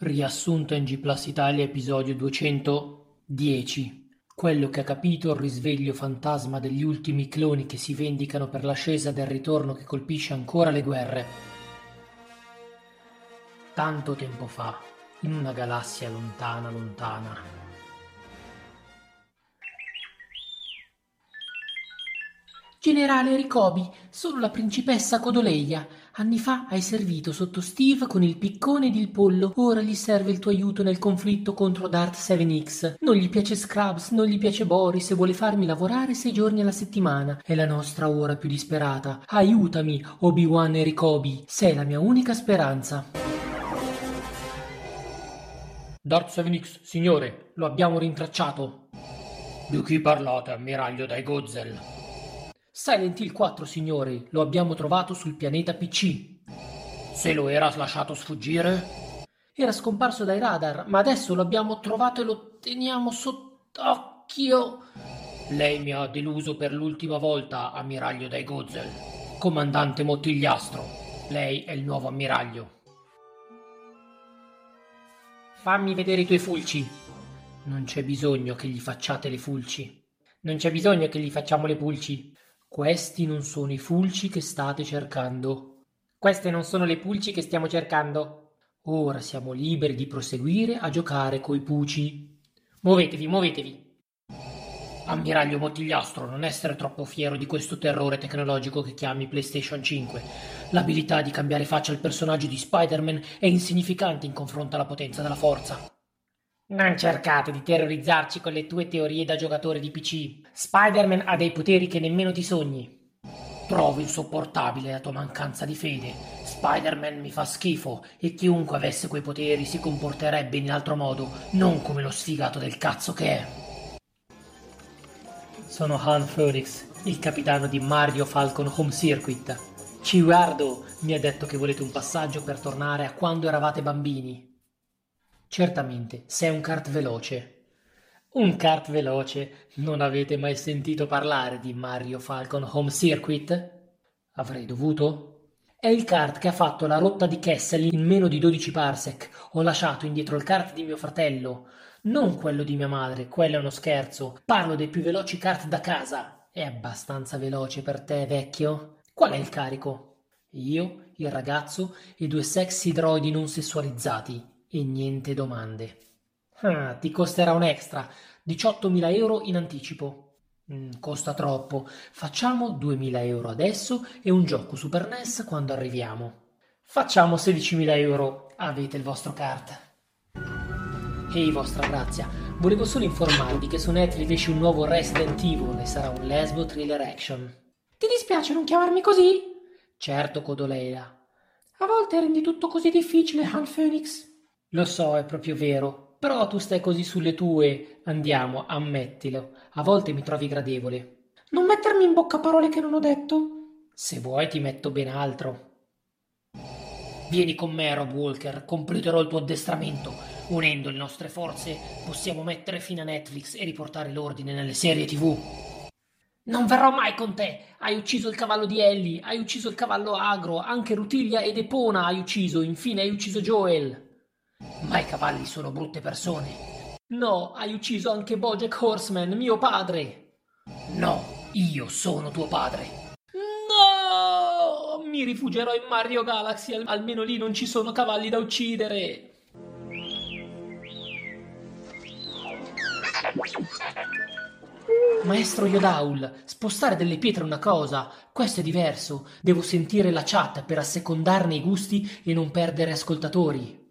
Riassunto in G Plus Italia episodio duecentodieci. Quello che ha capito il risveglio fantasma degli ultimi cloni che si vendicano per l'ascesa del ritorno che colpisce ancora le guerre. Tanto tempo fa, in una galassia lontana lontana. Generale Ricobi, sono la principessa Codoleia. Anni fa hai servito sotto Steve con il piccone ed il pollo. Ora gli serve il tuo aiuto nel conflitto contro Dart 7X. Non gli piace Scrubs, non gli piace Boris e vuole farmi lavorare sei giorni alla settimana. È la nostra ora più disperata. Aiutami, Obi-Wan e Ricobi. Sei la mia unica speranza. Dart 7X, signore, lo abbiamo rintracciato. Di chi parlate, ammiraglio dai Gozzel? Silent Hill 4, signori, lo abbiamo trovato sul pianeta PC. Se lo era lasciato sfuggire? Era scomparso dai radar, ma adesso lo abbiamo trovato e lo teniamo sott'occhio. Lei mi ha deluso per l'ultima volta, ammiraglio dai Gozzel. Comandante Mottigliastro, lei è il nuovo ammiraglio. Fammi vedere i tuoi fulci. Non c'è bisogno che gli facciate le fulci. Non c'è bisogno che gli facciamo le pulci. Questi non sono i fulci che state cercando. Queste non sono le pulci che stiamo cercando. Ora siamo liberi di proseguire a giocare coi puci. Muovetevi, muovetevi. Ammiraglio Mottigliastro, non essere troppo fiero di questo terrore tecnologico che chiami PlayStation 5. L'abilità di cambiare faccia al personaggio di Spider-Man è insignificante in confronto alla potenza della forza. Non cercate di terrorizzarci con le tue teorie da giocatore di PC. Spider-Man ha dei poteri che nemmeno ti sogni. Trovo insopportabile la tua mancanza di fede. Spider-Man mi fa schifo e chiunque avesse quei poteri si comporterebbe in altro modo, non come lo sfigato del cazzo che è. Sono Han Phoenix, il capitano di Mario Falcon Home Circuit. Ciuardo mi ha detto che volete un passaggio per tornare a quando eravate bambini. Certamente, sei un kart veloce. Un kart veloce? Non avete mai sentito parlare di Mario Falcon Home Circuit? Avrei dovuto? È il kart che ha fatto la rotta di Kessel in meno di 12 parsec. Ho lasciato indietro il kart di mio fratello. Non quello di mia madre, quello è uno scherzo. Parlo dei più veloci kart da casa. È abbastanza veloce per te, vecchio? Qual è il carico? Io, il ragazzo e due sexy droidi non sessualizzati e niente domande. Ah, ti costerà un extra, 18.000 euro in anticipo. Mm, costa troppo. Facciamo 2.000 euro adesso e un gioco Super NES quando arriviamo. Facciamo 16.000 euro. Avete il vostro kart. Ehi, vostra grazia, volevo solo informarvi che su Netflix esce un nuovo Resident Evil e sarà un lesbo thriller action. Ti dispiace non chiamarmi così? Certo, Codoleila. A volte rendi tutto così difficile, Han Phoenix. Lo so, è proprio vero. Però tu stai così sulle tue. Andiamo, ammettilo. A volte mi trovi gradevole. Non mettermi in bocca parole che non ho detto. Se vuoi ti metto ben altro. Vieni con me, Rob Walker. Completerò il tuo addestramento. Unendo le nostre forze possiamo mettere fine a Netflix e riportare l'ordine nelle serie tv. Non verrò mai con te. Hai ucciso il cavallo di Ellie, hai ucciso il cavallo agro, anche Rutiglia ed Epona hai ucciso, infine hai ucciso Joel. Ma i cavalli sono brutte persone. No, hai ucciso anche Bojack Horseman, mio padre. No, io sono tuo padre. No! Mi rifugierò in Mario Galaxy, almeno lì non ci sono cavalli da uccidere. Maestro Yodaul, spostare delle pietre è una cosa, questo è diverso. Devo sentire la chat per assecondarne i gusti e non perdere ascoltatori.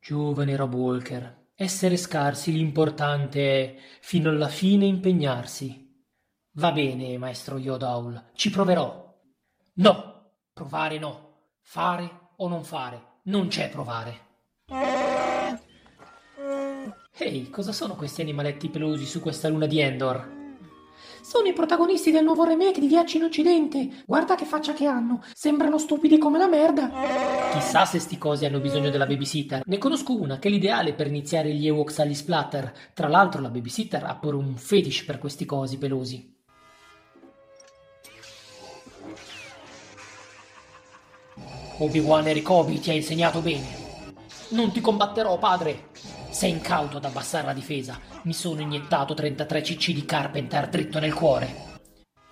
Giovane Rob Walker, essere scarsi l'importante è fino alla fine impegnarsi. Va bene, maestro Yodaul, ci proverò. No, provare no, fare o non fare, non c'è provare. Ehi, hey, cosa sono questi animaletti pelosi su questa luna di Endor? Sono i protagonisti del nuovo remake di Viaggi in Occidente. Guarda che faccia che hanno. Sembrano stupidi come la merda. Chissà se sti cosi hanno bisogno della babysitter. Ne conosco una che è l'ideale per iniziare gli Ewoks agli splatter. Tra l'altro la babysitter ha pure un fetish per questi cosi pelosi. Obi-Wan e Ricobi ti ha insegnato bene. Non ti combatterò, padre! Sei incauto ad abbassare la difesa. Mi sono iniettato 33 cc di Carpenter dritto nel cuore.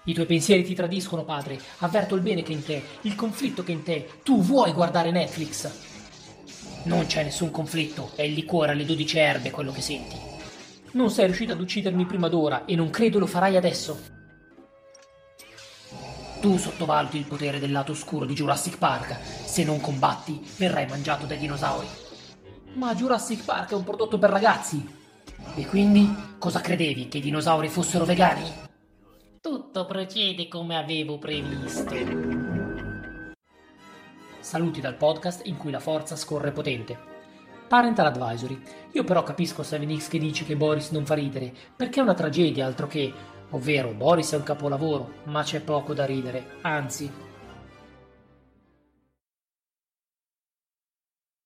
I tuoi pensieri ti tradiscono, padre. Avverto il bene che è in te, il conflitto che è in te. Tu vuoi guardare Netflix. Non c'è nessun conflitto, è il liquore alle 12 erbe quello che senti. Non sei riuscito ad uccidermi prima d'ora e non credo lo farai adesso. Tu sottovaluti il potere del lato oscuro di Jurassic Park. Se non combatti, verrai mangiato dai dinosauri. Ma Jurassic Park è un prodotto per ragazzi. E quindi cosa credevi? Che i dinosauri fossero vegani? Tutto procede come avevo previsto. Saluti dal podcast in cui la forza scorre potente. Parental Advisory. Io però capisco 7X che dice che Boris non fa ridere, perché è una tragedia altro che... Ovvero, Boris è un capolavoro, ma c'è poco da ridere, anzi,